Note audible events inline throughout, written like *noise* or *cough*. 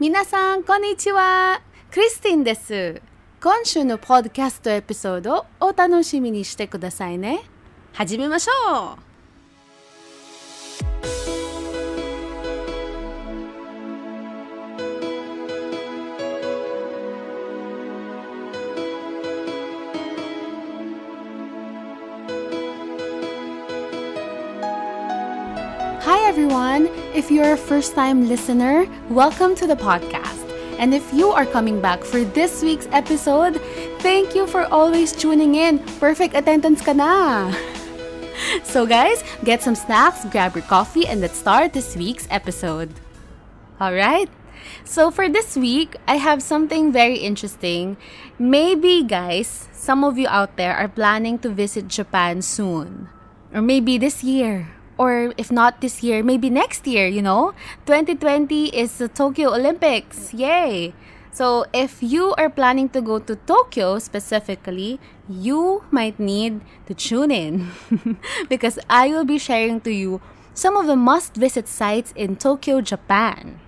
皆さん、こんにちは。クリスティンです。今週のポッドキャストエピソードをお楽しみにしてくださいね。始めましょう If you're a first time listener, welcome to the podcast. And if you are coming back for this week's episode, thank you for always tuning in. Perfect attendance ka na! *laughs* So guys, get some snacks, grab your coffee, and let's start this week's episode. Alright? So for this week, I have something very interesting. Maybe guys, some of you out there are planning to visit Japan soon. Or maybe this year. Or if not this year, maybe next year, you know? 2020 is the Tokyo Olympics. Yay! So if you are planning to go to Tokyo specifically, you might need to tune in *laughs* because I will be sharing to you some of the must visit sites in Tokyo, Japan.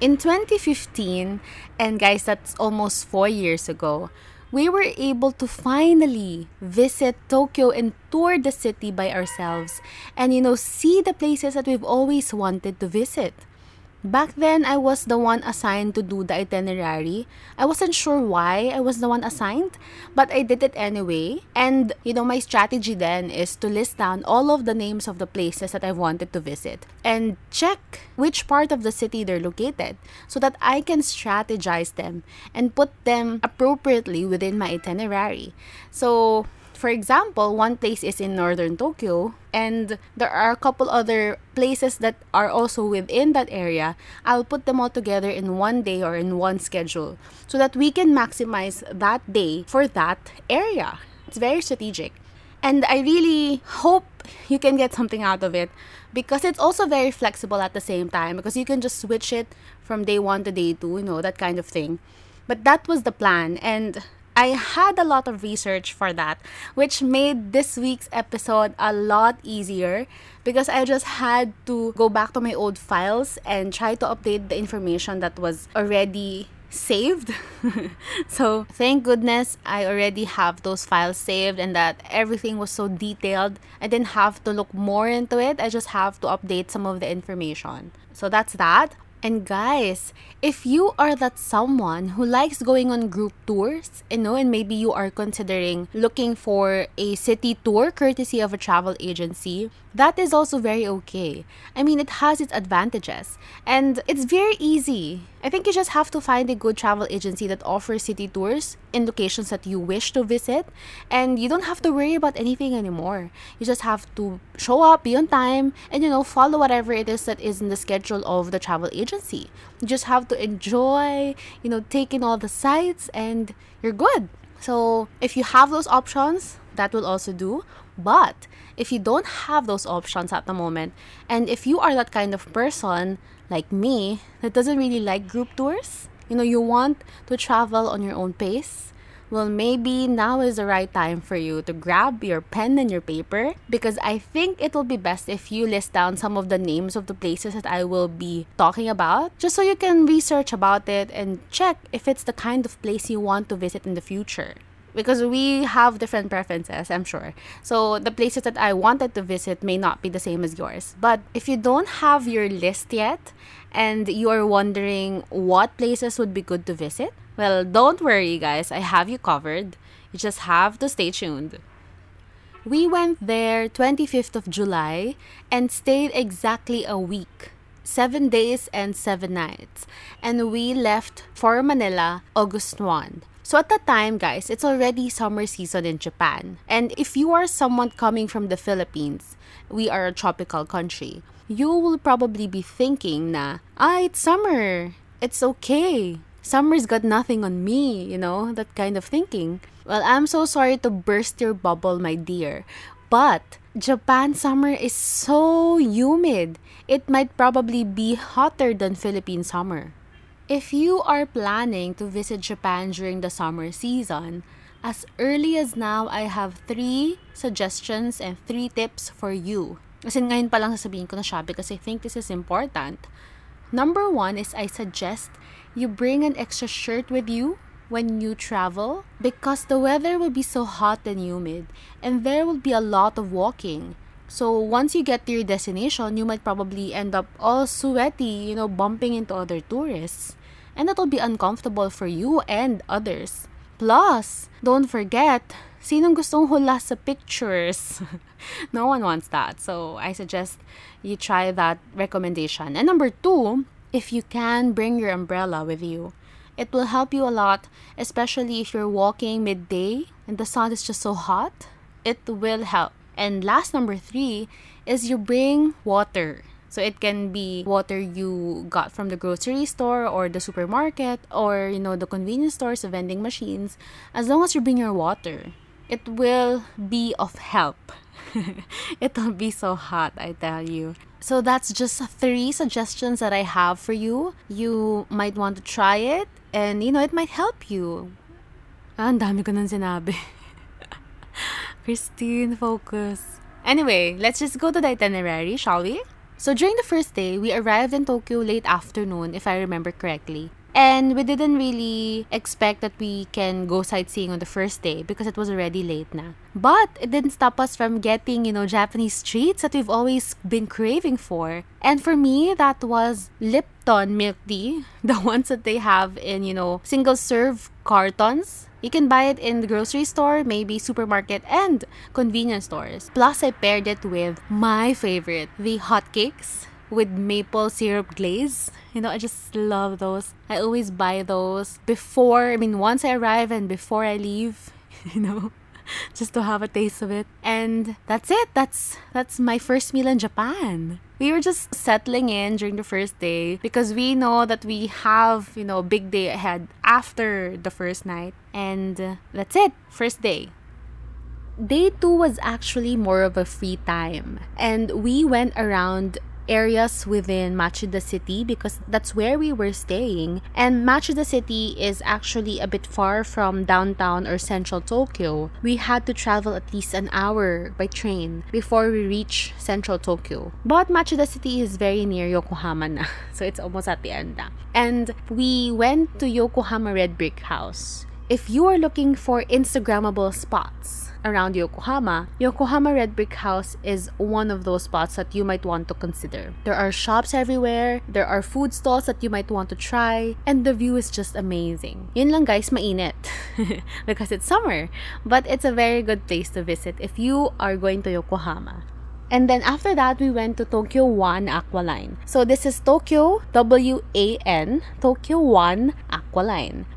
In 2015, and guys, that's almost four years ago, we were able to finally visit Tokyo and tour the city by ourselves and, you know, see the places that we've always wanted to visit. Back then, I was the one assigned to do the itinerary. I wasn't sure why I was the one assigned, but I did it anyway. And, you know, my strategy then is to list down all of the names of the places that I wanted to visit and check which part of the city they're located so that I can strategize them and put them appropriately within my itinerary. So, for example, one place is in northern Tokyo, and there are a couple other places that are also within that area. I'll put them all together in one day or in one schedule so that we can maximize that day for that area. It's very strategic. And I really hope you can get something out of it because it's also very flexible at the same time because you can just switch it from day one to day two, you know, that kind of thing. But that was the plan, and I had a lot of research for that, which made this week's episode a lot easier because I just had to go back to my old files and try to update the information that was already saved. *laughs* so, thank goodness I already have those files saved and that everything was so detailed. I didn't have to look more into it, I just have to update some of the information. So, that's that. And guys, if you are that someone who likes going on group tours, you know, and maybe you are considering looking for a city tour courtesy of a travel agency, that is also very okay. I mean, it has its advantages and it's very easy. I think you just have to find a good travel agency that offers city tours in locations that you wish to visit and you don't have to worry about anything anymore. You just have to show up, be on time, and you know, follow whatever it is that is in the schedule of the travel agency. You just have to enjoy, you know, take in all the sights and you're good. So, if you have those options, that will also do. But if you don't have those options at the moment, and if you are that kind of person like me that doesn't really like group tours, you know, you want to travel on your own pace, well, maybe now is the right time for you to grab your pen and your paper because I think it will be best if you list down some of the names of the places that I will be talking about just so you can research about it and check if it's the kind of place you want to visit in the future because we have different preferences, I'm sure. So the places that I wanted to visit may not be the same as yours. But if you don't have your list yet and you're wondering what places would be good to visit, well, don't worry, guys. I have you covered. You just have to stay tuned. We went there 25th of July and stayed exactly a week. Seven days and seven nights. And we left for Manila August 1. So at that time, guys, it's already summer season in Japan. And if you are someone coming from the Philippines, we are a tropical country, you will probably be thinking na, ah, it's summer. It's okay. Summer's got nothing on me, you know, that kind of thinking. Well, I'm so sorry to burst your bubble, my dear. But Japan summer is so humid. It might probably be hotter than Philippine summer. If you are planning to visit Japan during the summer season, as early as now, I have three suggestions and three tips for you. Kasi ngayon pa lang sasabihin ko na siya because I think this is important. Number one is I suggest you bring an extra shirt with you when you travel because the weather will be so hot and humid and there will be a lot of walking. So once you get to your destination, you might probably end up all sweaty, you know, bumping into other tourists. And that'll be uncomfortable for you and others. Plus, don't forget, sinong gustong hula sa pictures? *laughs* no one wants that. So I suggest you try that recommendation. And number two, if you can bring your umbrella with you. It will help you a lot, especially if you're walking midday and the sun is just so hot. It will help. And last number three is you bring water. So it can be water you got from the grocery store or the supermarket or you know the convenience stores, the vending machines. As long as you bring your water, it will be of help. *laughs* It'll be so hot, I tell you. So that's just three suggestions that I have for you. You might want to try it and you know it might help you. Ah, ang dami ko nang sinabi. *laughs* Christine, focus. Anyway, let's just go to the itinerary, shall we? So during the first day, we arrived in Tokyo late afternoon, if I remember correctly. And we didn't really expect that we can go sightseeing on the first day because it was already late na. But it didn't stop us from getting, you know, Japanese treats that we've always been craving for. And for me, that was Lipton milk tea, *laughs* the ones that they have in, you know, single serve cartons. You can buy it in the grocery store, maybe supermarket, and convenience stores. Plus, I paired it with my favorite, the hotcakes with maple syrup glaze. You know, I just love those. I always buy those before, I mean, once I arrive and before I leave, *laughs* you know, *laughs* just to have a taste of it. And that's it. That's that's my first meal in Japan. We were just settling in during the first day because we know that we have, you know, a big day ahead after the first night. And that's it. First day. Day two was actually more of a free time. And we went around areas within Machida City because that's where we were staying. And Machida City is actually a bit far from downtown or central Tokyo. We had to travel at least an hour by train before we reach central Tokyo. But Machida City is very near Yokohama na, *laughs* so it's almost at the end na. And we went to Yokohama Red Brick House. If you are looking for Instagrammable spots, around Yokohama, Yokohama Red Brick House is one of those spots that you might want to consider. There are shops everywhere, there are food stalls that you might want to try, and the view is just amazing. Yun lang guys, mainit. *laughs* because it's summer. But it's a very good place to visit if you are going to Yokohama. And then after that, we went to Tokyo Wan Aqualine. So this is Tokyo W A N Tokyo Wan Aqualine.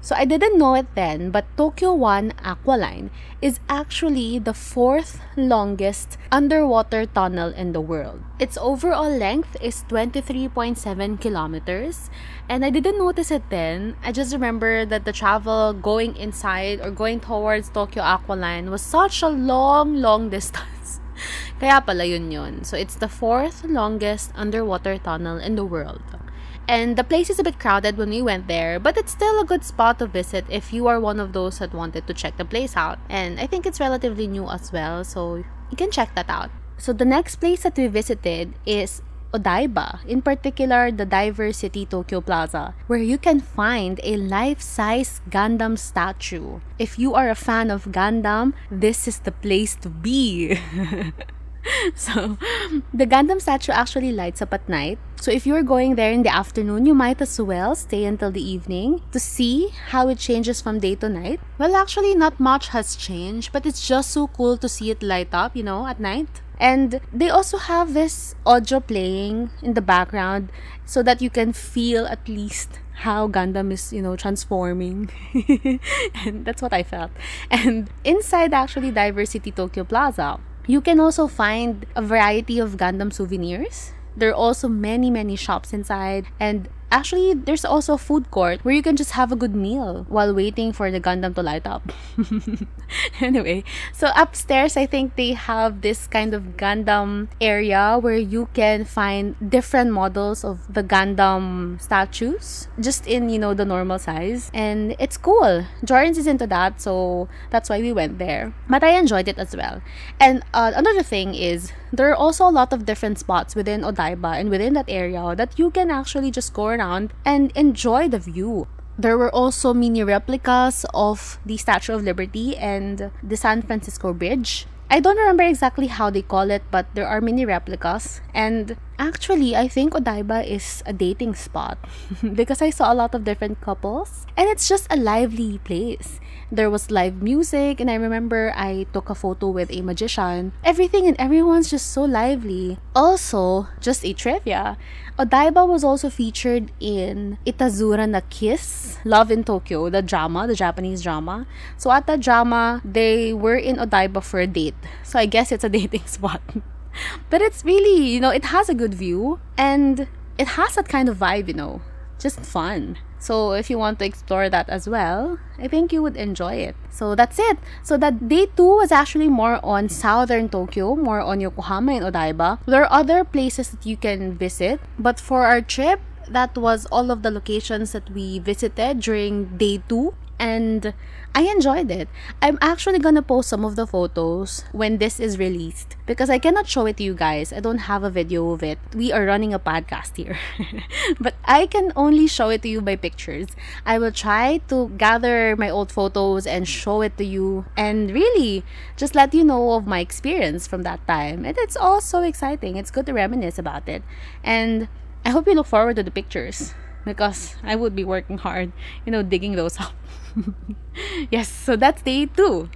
So I didn't know it then, but Tokyo Wan Aqualine is actually the fourth longest underwater tunnel in the world. Its overall length is 23.7 kilometers, and I didn't notice it then. I just remember that the travel going inside or going towards Tokyo Aqualine was such a long, long *laughs* distance. Kaya pala yun yun. So, it's the fourth longest underwater tunnel in the world. And the place is a bit crowded when we went there, but it's still a good spot to visit if you are one of those that wanted to check the place out. And I think it's relatively new as well, so you can check that out. So the next place that we visited is Odaiba, in particular the Diver City Tokyo Plaza, where you can find a life-size Gundam statue. If you are a fan of Gundam, this is the place to be. *laughs* so, *laughs* the Gundam statue actually lights up at night. So, if you're going there in the afternoon, you might as well stay until the evening to see how it changes from day to night. Well, actually, not much has changed, but it's just so cool to see it light up, you know, at night. And they also have this audio playing in the background so that you can feel at least how Gundam is, you know, transforming. *laughs* and that's what I felt. And inside actually Diver City Tokyo Plaza, you can also find a variety of Gundam souvenirs. There are also many, many shops inside, and Actually, there's also a food court where you can just have a good meal while waiting for the Gundam to light up. *laughs* anyway, so upstairs, I think they have this kind of Gundam area where you can find different models of the Gundam statues, just in, you know, the normal size. And it's cool. Jordan's is into that, so that's why we went there. But I enjoyed it as well. And uh, another thing is, there are also a lot of different spots within Odaiba and within that area that you can actually just go around and enjoy the view. There were also mini replicas of the Statue of Liberty and the San Francisco Bridge. I don't remember exactly how they call it, but there are mini replicas. And actually, I think Odaiba is a dating spot *laughs* because I saw a lot of different couples and it's just a lively place. There was live music, and I remember I took a photo with a magician. Everything and everyone's just so lively. Also, just a trivia Odaiba was also featured in Itazura na Kiss, Love in Tokyo, the drama, the Japanese drama. So at the drama, they were in Odaiba for a date. So I guess it's a *laughs* dating spot. but it's really, you know, it has a good view and it has that kind of vibe, you know, just fun. So if you want to explore that as well, I think you would enjoy it. So that's it. So that day two was actually more on southern Tokyo, more on Yokohama and Odaiba. There are other places that you can visit, but for our trip, that was all of the locations that we visited during day two and I enjoyed it. I'm actually gonna post some of the photos when this is released because I cannot show it to you guys. I don't have a video of it. We are running a podcast here. *laughs* but I can only show it to you by pictures. I will try to gather my old photos and show it to you and really just let you know of my experience from that time. And it's all so exciting. It's good to reminisce about it. And I hope you look forward to the pictures because I would be working hard, you know, digging those up. *laughs* yes, so that's day two.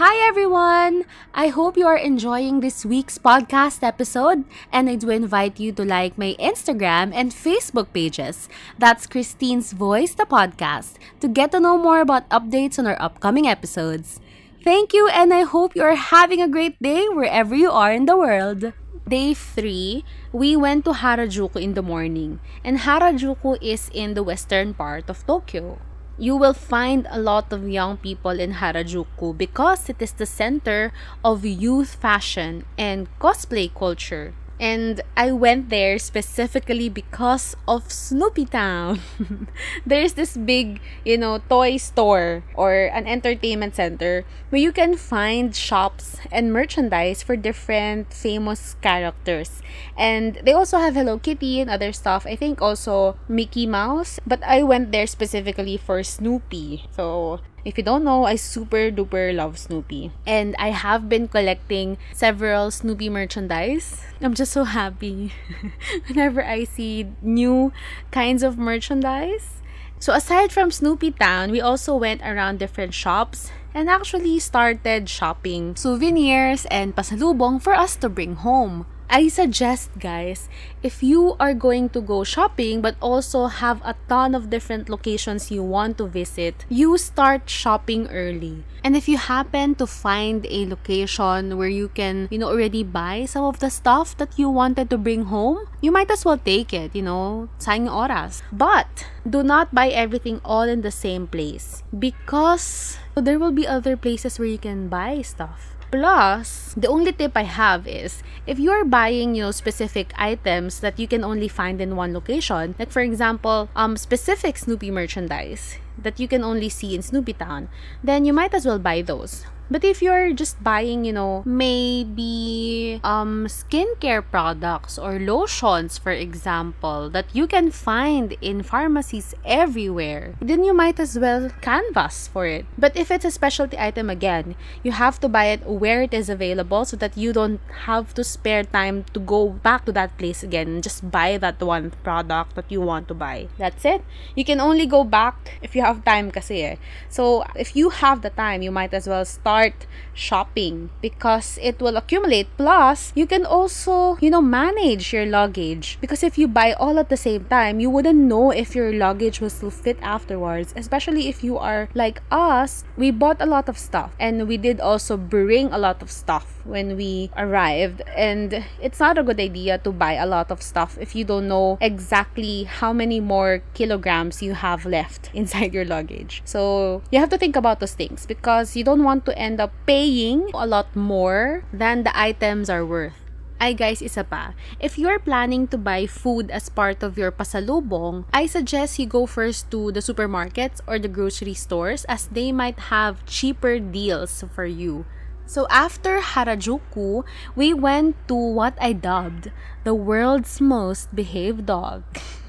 Hi everyone! I hope you are enjoying this week's podcast episode, and I do invite you to like my Instagram and Facebook pages. That's Christine's Voice, the podcast, to get to know more about updates on our upcoming episodes. Thank you, and I hope you are having a great day wherever you are in the world. Day 3, we went to Harajuku in the morning, and Harajuku is in the western part of Tokyo. You will find a lot of young people in Harajuku because it is the center of youth fashion and cosplay culture. And I went there specifically because of Snoopy Town. *laughs* There's this big, you know, toy store or an entertainment center where you can find shops and merchandise for different famous characters. And they also have Hello Kitty and other stuff. I think also Mickey Mouse. But I went there specifically for Snoopy. So if you don't know, I super duper love Snoopy. And I have been collecting several Snoopy merchandise. I'm just so happy *laughs* whenever I see new kinds of merchandise. So aside from Snoopy Town, we also went around different shops and actually started shopping souvenirs and pasalubong for us to bring home. I suggest, guys, if you are going to go shopping but also have a ton of different locations you want to visit, you start shopping early. And if you happen to find a location where you can, you know, already buy some of the stuff that you wanted to bring home, you might as well take it, you know, sayang oras. But do not buy everything all in the same place because there will be other places where you can buy stuff. Plus, the only tip I have is if you're buying, you know, specific items that you can only find in one location, like for example, um specific Snoopy merchandise that you can only see in Snoopy Town, then you might as well buy those. But if you're just buying, you know, maybe um skincare products or lotions, for example, that you can find in pharmacies everywhere, then you might as well canvas for it. But if it's a specialty item again, you have to buy it where it is available so that you don't have to spare time to go back to that place again and just buy that one product that you want to buy. That's it. You can only go back if you have time kasi eh. So if you have the time, you might as well start start shopping because it will accumulate. Plus, you can also, you know, manage your luggage because if you buy all at the same time, you wouldn't know if your luggage will still fit afterwards, especially if you are like us. We bought a lot of stuff and we did also bring a lot of stuff when we arrived and it's not a good idea to buy a lot of stuff if you don't know exactly how many more kilograms you have left *laughs* inside your luggage. So you have to think about those things because you don't want to end up paying a lot more than the items are worth. Ay guys, isa pa. If you're planning to buy food as part of your pasalubong, I suggest you go first to the supermarkets or the grocery stores as they might have cheaper deals for you. So after Harajuku, we went to what I dubbed the world's most behaved dog. *laughs*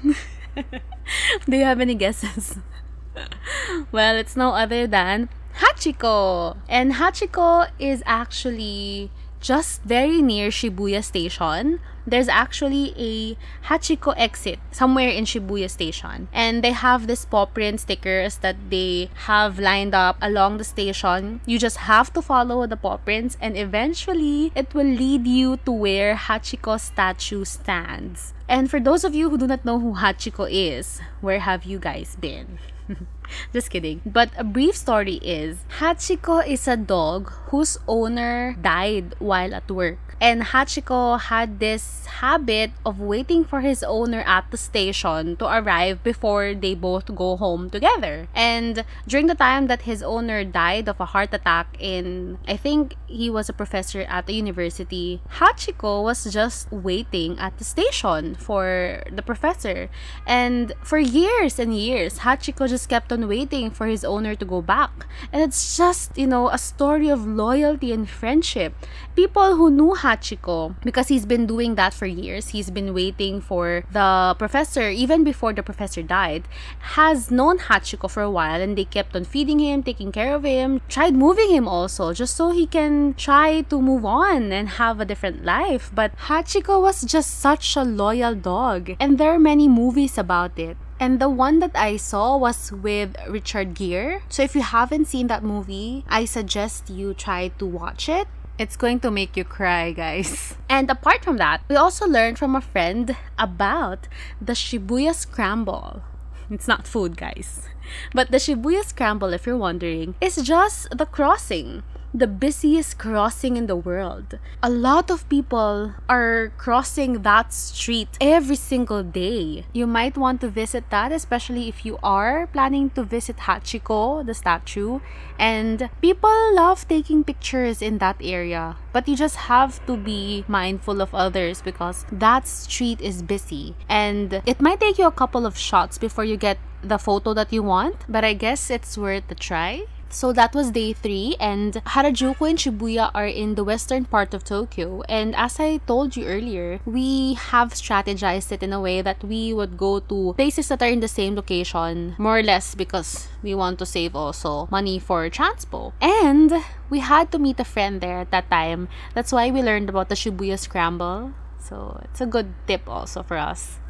Do you have any guesses? *laughs* well, it's no other than Hachiko. And Hachiko is actually just very near Shibuya Station, there's actually a Hachiko exit somewhere in Shibuya Station. And they have this paw print stickers that they have lined up along the station. You just have to follow the paw prints and eventually it will lead you to where Hachiko statue stands. And for those of you who do not know who Hachiko is, where have you guys been? *laughs* Just kidding. But a brief story is Hachiko is a dog whose owner died while at work. And Hachiko had this habit of waiting for his owner at the station to arrive before they both go home together. And during the time that his owner died of a heart attack in, I think he was a professor at the university, Hachiko was just waiting at the station for the professor. And for years and years, Hachiko just kept on waiting for his owner to go back. And it's just, you know, a story of loyalty and friendship. People who knew Hachiko, because he's been doing that for years, he's been waiting for the professor, even before the professor died, has known Hachiko for a while and they kept on feeding him, taking care of him, tried moving him also, just so he can try to move on and have a different life. But Hachiko was just such a loyal dog, and there are many movies about it. And the one that I saw was with Richard Gere. So if you haven't seen that movie, I suggest you try to watch it. It's going to make you cry, guys. *laughs* And apart from that, we also learned from a friend about the Shibuya Scramble. It's not food, guys. But the Shibuya Scramble, if you're wondering, is just the crossing the busiest crossing in the world. A lot of people are crossing that street every single day. You might want to visit that, especially if you are planning to visit Hachiko, the statue. And people love taking pictures in that area. But you just have to be mindful of others because that street is busy. And it might take you a couple of shots before you get the photo that you want, but I guess it's worth a try. So that was day three, and Harajuku and Shibuya are in the western part of Tokyo. And as I told you earlier, we have strategized it in a way that we would go to places that are in the same location, more or less because we want to save also money for transpo. And we had to meet a friend there at that time. That's why we learned about the Shibuya Scramble. So it's a good tip also for us.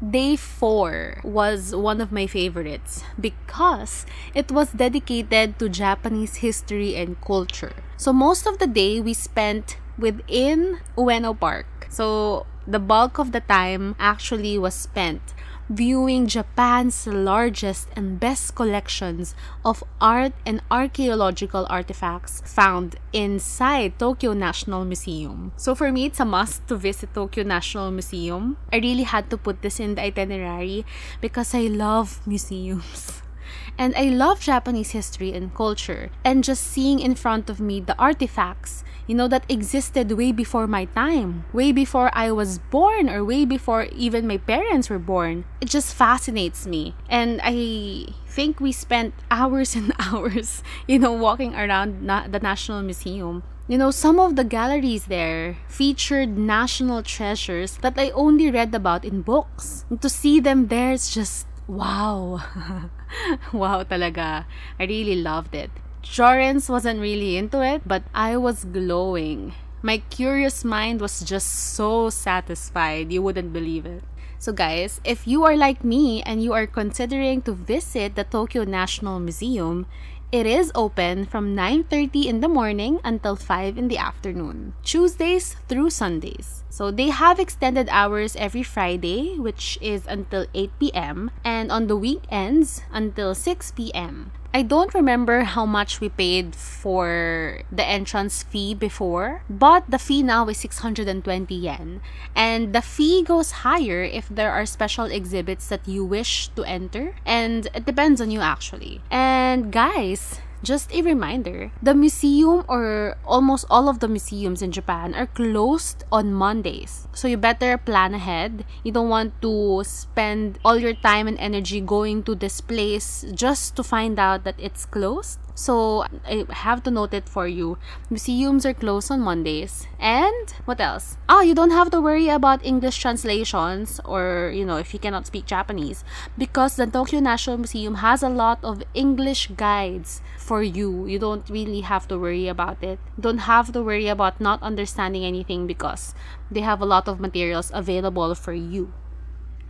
Day 4 was one of my favorites because it was dedicated to Japanese history and culture. So most of the day we spent within Ueno Park. So the bulk of the time actually was spent viewing Japan's largest and best collections of art and archaeological artifacts found inside Tokyo National Museum. So for me, it's a must to visit Tokyo National Museum. I really had to put this in the itinerary because I love museums. *laughs* And I love Japanese history and culture. And just seeing in front of me the artifacts you know, that existed way before my time, way before I was born, or way before even my parents were born. It just fascinates me. And I think we spent *laughs* hours and *laughs* hours, you know, walking around na- the National Museum. You know, some of the galleries there featured national treasures that I only read about in books. And to see them there is just wow. *laughs* wow talaga. I really loved it. Jorens wasn't really into it, but I was glowing. My curious mind was just so satisfied, you wouldn't believe it. So, guys, if you are like me and you are considering to visit the Tokyo National Museum, it is open from 9:30 in the morning until 5 in the afternoon, Tuesdays through Sundays. So they have extended hours every Friday, which is until 8 p.m., and on the weekends until 6 p.m. I don't remember how much we paid for the entrance fee before, but the fee now is 620 yen. And the fee goes higher if there are special exhibits that you wish to enter, and it depends on you actually. And guys, just a reminder the museum or almost all of the museums in Japan are closed on Mondays. So you better plan ahead. You don't want to spend all your time and energy going to this place just to find out that it's closed. So I have to note it for you. Museums are closed on Mondays. And what else? Oh, you don't have to worry about English translations or, you know, if you cannot speak Japanese because the Tokyo National Museum has a lot of English guides for you. You don't really have to worry about it. Don't have to worry about not understanding anything because they have a lot of materials available for you.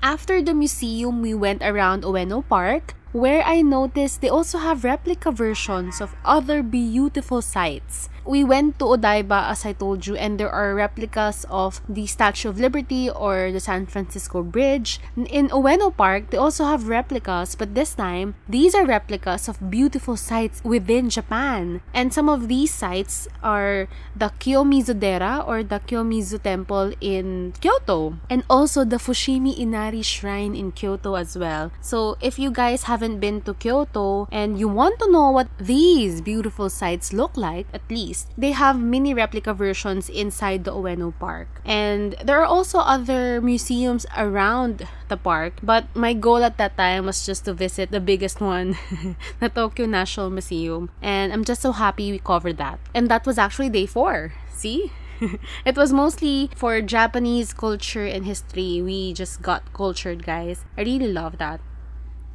After the museum, we went around Ueno Park where I noticed they also have replica versions of other beautiful sites. We went to Odaiba, as I told you, and there are replicas of the Statue of Liberty or the San Francisco Bridge. In Ueno Park, they also have replicas, but this time, these are replicas of beautiful sites within Japan. And some of these sites are the Kiyomizu-dera or the Kiyomizu Temple in Kyoto, and also the Fushimi Inari Shrine in Kyoto as well. So if you guys have haven't been to Kyoto and you want to know what these beautiful sites look like, at least, they have mini replica versions inside the Ueno Park. And there are also other museums around the park, but my goal at that time was just to visit the biggest one, *laughs* the Tokyo National Museum. And I'm just so happy we covered that. And that was actually day four. See? *laughs* it was mostly for Japanese culture and history. We just got cultured, guys. I really love that.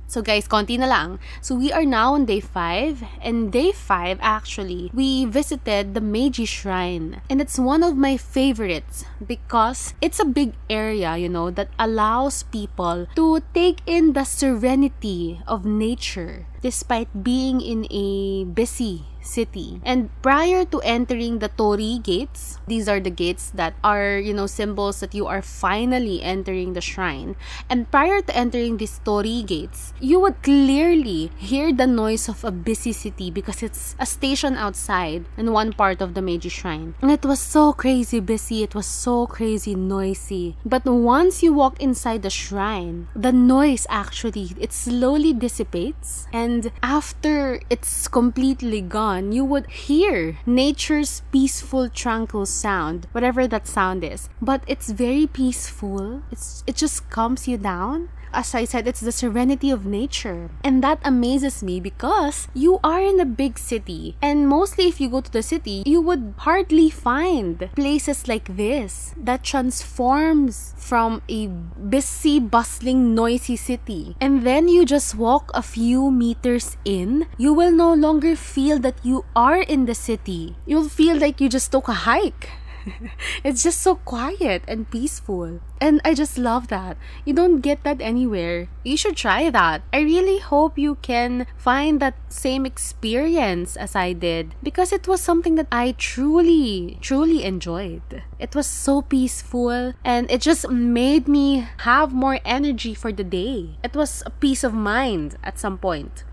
So guys, konti na lang. So we are now on day 5 and day 5 actually we visited the Meiji Shrine and it's one of my favorites because it's a big area, you know, that allows people to take in the serenity of nature despite being in a busy city. And prior to entering the Torii gates, these are the gates that are, you know, symbols that you are finally entering the shrine. And prior to entering these Torii gates, you would clearly hear the noise of a busy city because it's a station outside in one part of the Meiji Shrine. And it was so crazy busy, it was so crazy noisy. But once you walk inside the shrine, the noise actually it slowly dissipates and after it's completely gone on, you would hear nature's peaceful, tranquil sound, whatever that sound is. But it's very peaceful. It's it just calms you down as I said, it's the serenity of nature. And that amazes me because you are in a big city. And mostly, if you go to the city, you would hardly find places like this that transforms from a busy, bustling, noisy city. And then you just walk a few meters in, you will no longer feel that you are in the city. You'll feel like you just took a hike. *laughs* it's just so quiet and peaceful. And I just love that. You don't get that anywhere. You should try that. I really hope you can find that same experience as I did because it was something that I truly, truly enjoyed. It was so peaceful and it just made me have more energy for the day. It was a peace of mind at some point.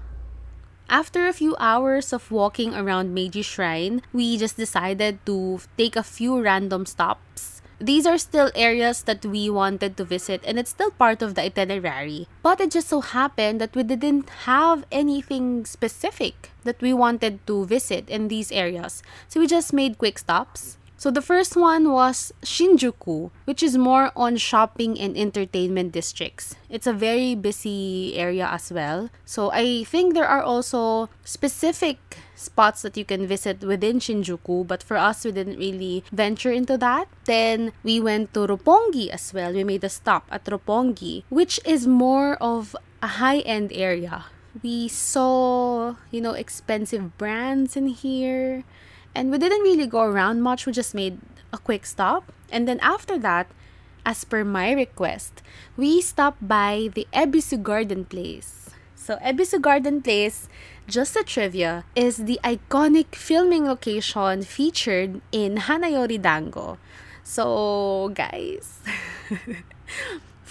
After a few hours of walking around Meiji Shrine, we just decided to take a few random stops. These are still areas that we wanted to visit and it's still part of the itinerary. But it just so happened that we didn't have anything specific that we wanted to visit in these areas. So we just made quick stops. So the first one was Shinjuku, which is more on shopping and entertainment districts. It's a very busy area as well. So I think there are also specific spots that you can visit within Shinjuku, but for us, we didn't really venture into that. Then we went to Roppongi as well. We made a stop at Roppongi, which is more of a high end area. We saw, you know, expensive brands in here and we didn't really go around much, we just made a quick stop. And then after that, as per my request, we stopped by the Ebisu Garden Place. So, Ebisu Garden Place, just a trivia, is the iconic filming location featured in Hanayori Dango. So, guys, *laughs*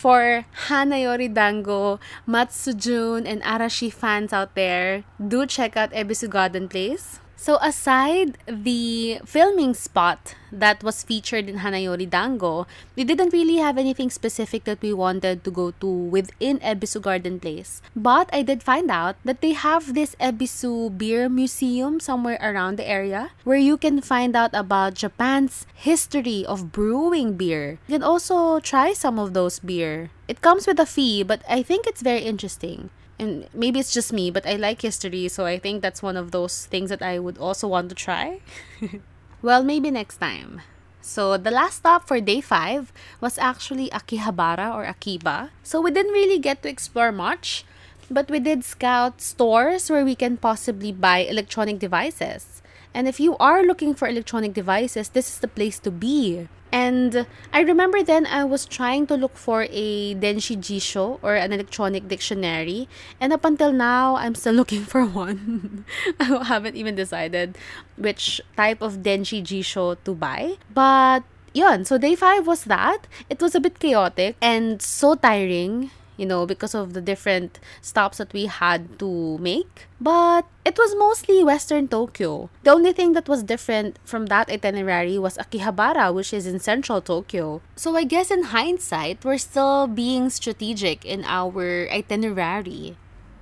For Hanayori Dango, Matsujun, and Arashi fans out there, do check out Ebisu Garden Place. So aside the filming spot that was featured in Hanayori Dango, we didn't really have anything specific that we wanted to go to within Ebisu Garden Place. But I did find out that they have this Ebisu Beer Museum somewhere around the area where you can find out about Japan's history of brewing beer. You can also try some of those beer. It comes with a fee, but I think it's very interesting and maybe it's just me, but I like history, so I think that's one of those things that I would also want to try. *laughs* well, maybe next time. So the last stop for day 5 was actually Akihabara or Akiba. So we didn't really get to explore much, but we did scout stores where we can possibly buy electronic devices. And if you are looking for electronic devices, this is the place to be. And I remember then I was trying to look for a Denshi Jisho or an electronic dictionary. And up until now, I'm still *laughs* looking for one. *laughs* I haven't even decided which type of Denshi Jisho to buy. But yun, so day 5 was that. It was a bit chaotic and so tiring you know, because of the different stops that we had to make. But it was mostly Western Tokyo. The only thing that was different from that itinerary was Akihabara, which is in central Tokyo. So I guess in hindsight, we're still being strategic in our itinerary.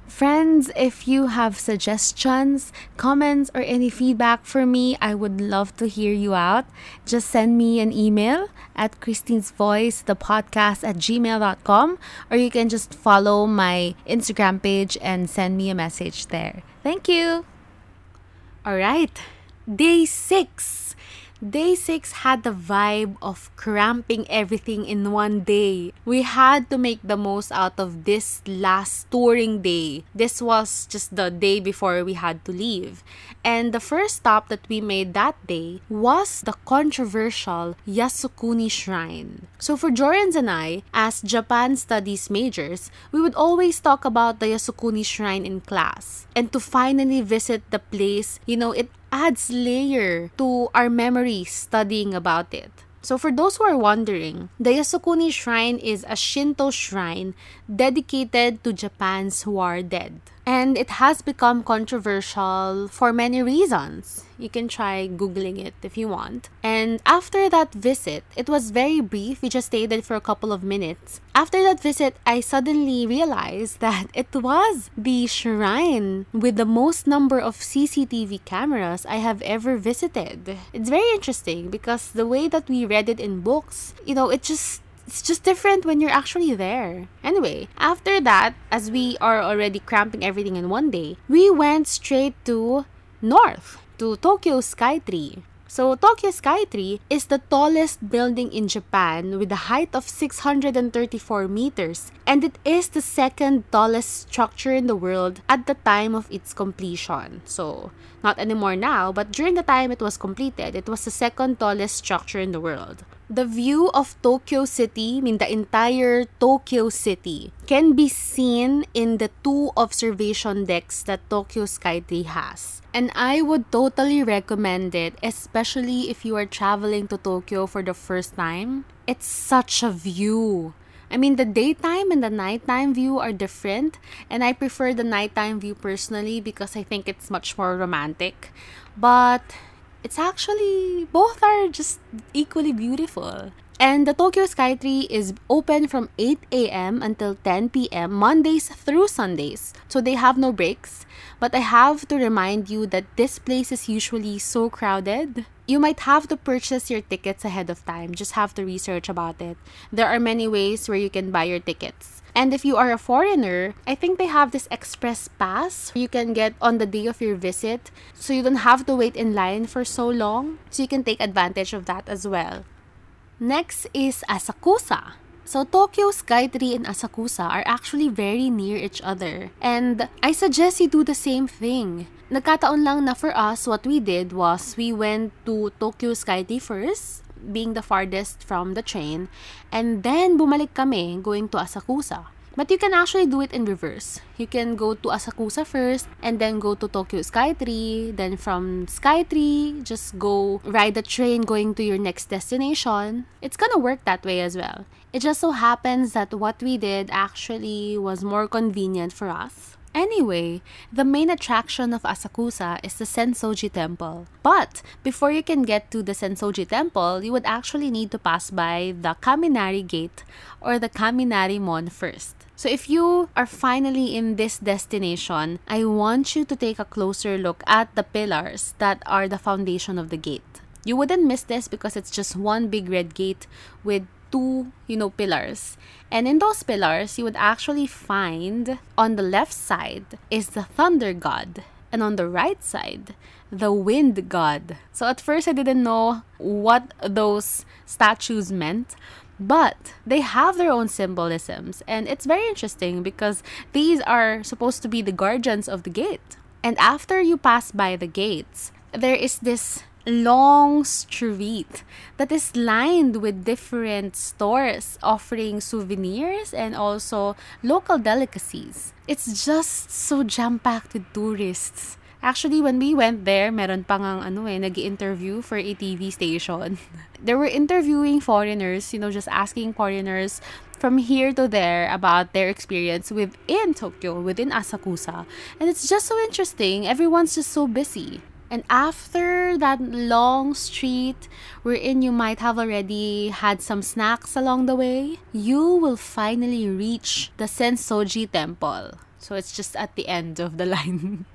Friends, if you have suggestions, comments, or any feedback for me, I would love to hear you out. Just send me an email at Christine's Voice, the podcast at gmail.com, or you can just follow my Instagram page and send me a message there. Thank you. All right, day six. Day 6 had the vibe of cramping everything in one day. We had to make the most out of this last touring day. This was just the day before we had to leave. And the first stop that we made that day was the controversial Yasukuni Shrine. So for Jorans and I, as Japan studies majors, we would always talk about the Yasukuni Shrine in class. And to finally visit the place, you know, it adds layer to our memories studying about it. So for those who are wondering, the Yasukuni Shrine is a Shinto shrine dedicated to Japan's who are dead. And it has become controversial for many reasons. You can try Googling it if you want. And after that visit, it was very brief. We just stayed there for a couple of minutes. After that visit, I suddenly realized *laughs* that it was the shrine with the most number of CCTV cameras I have ever visited. It's very interesting because the way that we read it in books, you know, it just it's just different when you're actually there. Anyway, after that, as we are already cramping everything in one day, we went straight to north, to Tokyo Skytree. So, Tokyo Skytree is the tallest building in Japan with a height of 634 meters, and it is the second tallest structure in the world at the time of its completion. So, not anymore now, but during the time it was completed, it was the second tallest structure in the world. The view of Tokyo City, I mean the entire Tokyo City, can be seen in the two observation decks that Tokyo Skytree has. And I would totally recommend it, especially if you are traveling to Tokyo for the first time. It's such a view. I mean, the daytime and the nighttime view are different, and I prefer the nighttime view personally because I think it's much more romantic. But it's actually both are just equally beautiful. And the Tokyo Skytree is open from 8 a.m. until 10 p.m. Mondays through Sundays. So they have no breaks. But I have to remind you that this place is usually so crowded. You might have to purchase your tickets ahead of time. Just have to research about it. There are many ways where you can buy your tickets. And if you are a foreigner, I think they have this express pass you can get on the day of your visit. So you don't have to wait in line for so long. So you can take advantage of that as well. Next is Asakusa. So Tokyo Skytree and Asakusa are actually very near each other. And I suggest you do the same thing. Nagkataon lang na for us, what we did was we went to Tokyo Skytree first, being the farthest from the train, and then bumalik kami going to Asakusa. But you can actually do it in reverse. You can go to Asakusa first and then go to Tokyo Skytree. Then from Skytree, just go ride the train going to your next destination. It's gonna work that way as well. It just so happens that what we did actually was more convenient for us. Anyway, the main attraction of Asakusa is the Sensoji Temple. But before you can get to the Sensoji Temple, you would actually need to pass by the Kaminari Gate or the Kaminari Mon first. So if you are finally in this destination, I want you to take a closer look at the pillars that are the foundation of the gate. You wouldn't miss this because it's just one big red gate with two, you know, pillars. And in those pillars, you would actually find on the left side is the thunder god, and on the right side, the wind god. So at first, I didn't know what those statues meant. But they have their own symbolisms, and it's very interesting because these are supposed to be the guardians of the gate. And after you pass by the gates, there is this long street that is lined with different stores offering souvenirs and also local delicacies. It's just so jam-packed with tourists. Actually, when we went there, meron pang ang ano eh, nag interview for a TV station. *laughs* they were interviewing foreigners, you know, just asking foreigners from here to there about their experience within Tokyo, within Asakusa. And it's just so interesting. Everyone's just so busy. And after that long street wherein you might have already had some snacks along the way, you will finally reach the Sensoji Temple. So it's just at the end of the *laughs* line.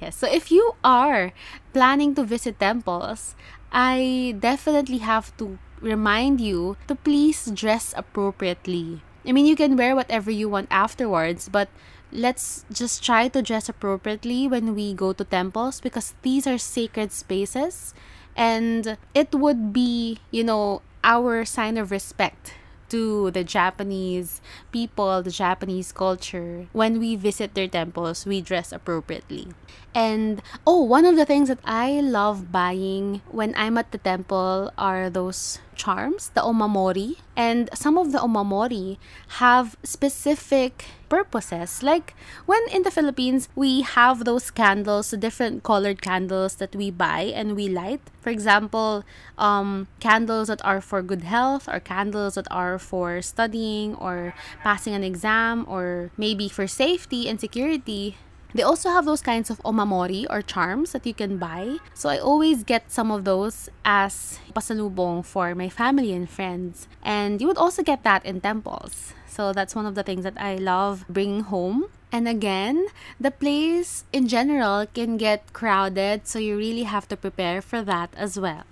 yes, so if you are planning to visit temples, I definitely have to remind you to please dress appropriately. I mean, you can wear whatever you want afterwards, but let's just try to dress appropriately when we go to temples because these are sacred spaces and it would be, you know, our sign of respect to the Japanese people, the Japanese culture. When we visit their temples, we dress appropriately. And oh, one of the things that I love buying when I'm at the temple are those charms, the omamori. And some of the omamori have specific purposes. Like when in the Philippines, we have those candles, the different colored candles that we buy and we light. For example, um, candles that are for good health, or candles that are for studying, or passing an exam, or maybe for safety and security. They also have those kinds of omamori or charms that you can buy. So I always get some of those as pasalubong for my family and friends. And you would also get that in temples. So that's one of the things that I love bringing home. And again, the place in general can get crowded, so you really have to prepare for that as well.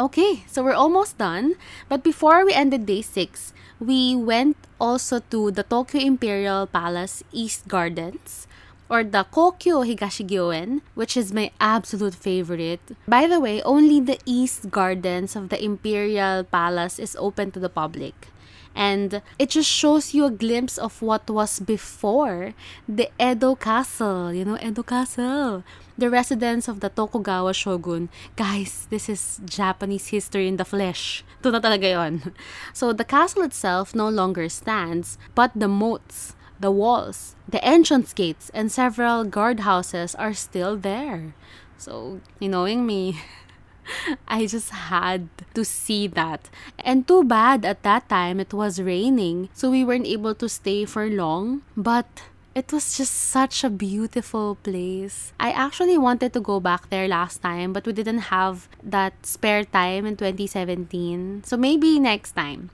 Okay, so we're almost done. But before we ended day six, we went also to the Tokyo Imperial Palace East Gardens or the Kokyo Higashigyoen, which is my absolute favorite. By the way, only the East Gardens of the Imperial Palace is open to the public. And it just shows you a glimpse of what was before the Edo Castle. You know, Edo Castle. The residence of the Tokugawa shogun. Guys, this is Japanese history in the flesh. Ito na talaga yun. *laughs* So, the castle itself no longer stands, but the moats the walls, the entrance gates, and several guardhouses are still there. So, you knowing me, *laughs* I just had to see that. And too bad at that time it was raining, so we weren't able to stay for long. But it was just such a beautiful place. I actually wanted to go back there last time, but we didn't have that spare time in 2017. So maybe next time.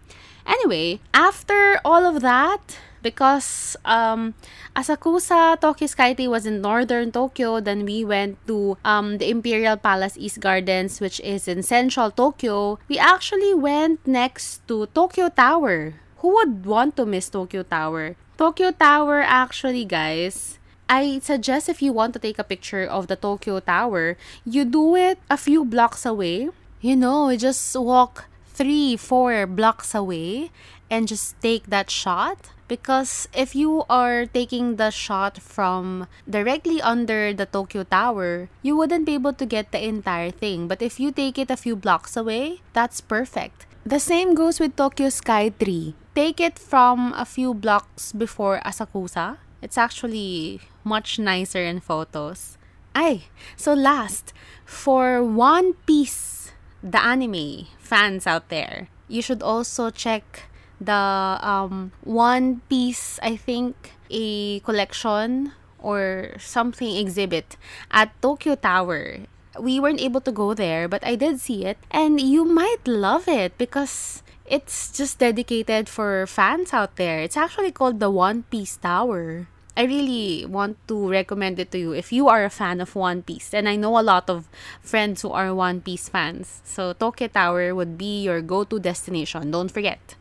Anyway, after all of that, because um, Asakusa Tokyo Skytree was in northern Tokyo, then we went to um, the Imperial Palace East Gardens, which is in central Tokyo. We actually went next to Tokyo Tower. Who would want to miss Tokyo Tower? Tokyo Tower, actually, guys, I suggest if you want to take a picture of the Tokyo Tower, you do it a few blocks away. You know, just walk three, four blocks away and just take that shot because if you are taking the shot from directly under the Tokyo Tower, you wouldn't be able to get the entire thing. But if you take it a few blocks away, that's perfect. The same goes with Tokyo Sky Tree. Take it from a few blocks before Asakusa. It's actually much nicer in photos. Ay, so last, for One Piece, the anime fans out there, you should also check the um, One Piece, I think, a collection or something exhibit at Tokyo Tower. We weren't able to go there, but I did see it, and you might love it because it's just dedicated for fans out there. It's actually called the One Piece Tower. I really want to recommend it to you if you are a fan of One Piece. And I know a lot of friends who are One Piece fans. So Tokyo Tower would be your go-to destination. Don't forget.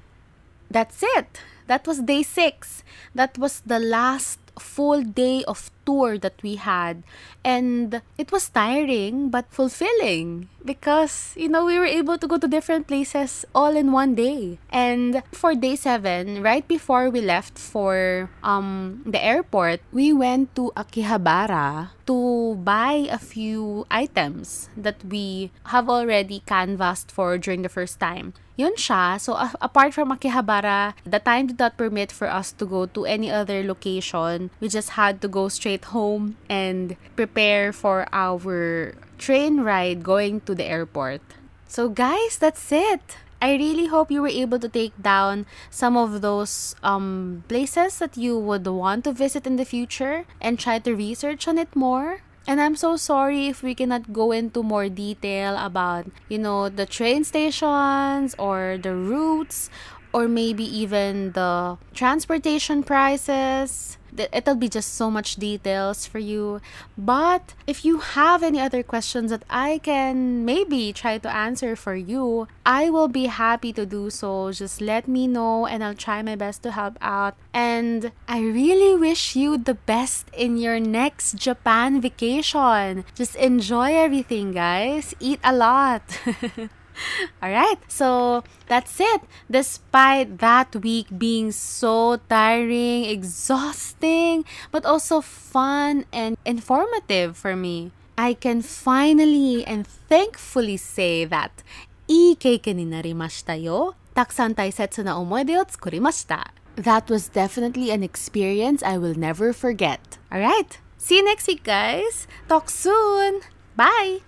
That's it. That was day 6. That was the last full day of tour that we had. And it was tiring but fulfilling because you know we were able to go to different places all in one day. And for day 7 right before we left for um the airport we went to Akihabara to buy a few items that we have already canvassed for during the first time yun siya. So, uh, apart from Akihabara, the time did not permit for us to go to any other location. We just had to go straight home and prepare for our train ride going to the airport. So, guys, that's it. I really hope you were able to take down some of those um, places that you would want to visit in the future and try to research on it more. And I'm so sorry if we cannot go into more detail about, you know, the train stations or the routes or maybe even the transportation prices it'll be just so much details for you. But if you have any other questions that I can maybe try to answer for you, I will be happy to do so. Just let me know and I'll try my best to help out. And I really wish you the best in your next Japan vacation. Just enjoy everything, guys. Eat a lot. *laughs* *laughs* All right, so that's it. Despite that week being so tiring, exhausting, but also fun and informative for me, I can finally and thankfully say that いい経験になりましたよ。たくさん大切な思い出を作りました。That was definitely an experience I will never forget. Alright, see you next week, guys. Talk soon. Bye.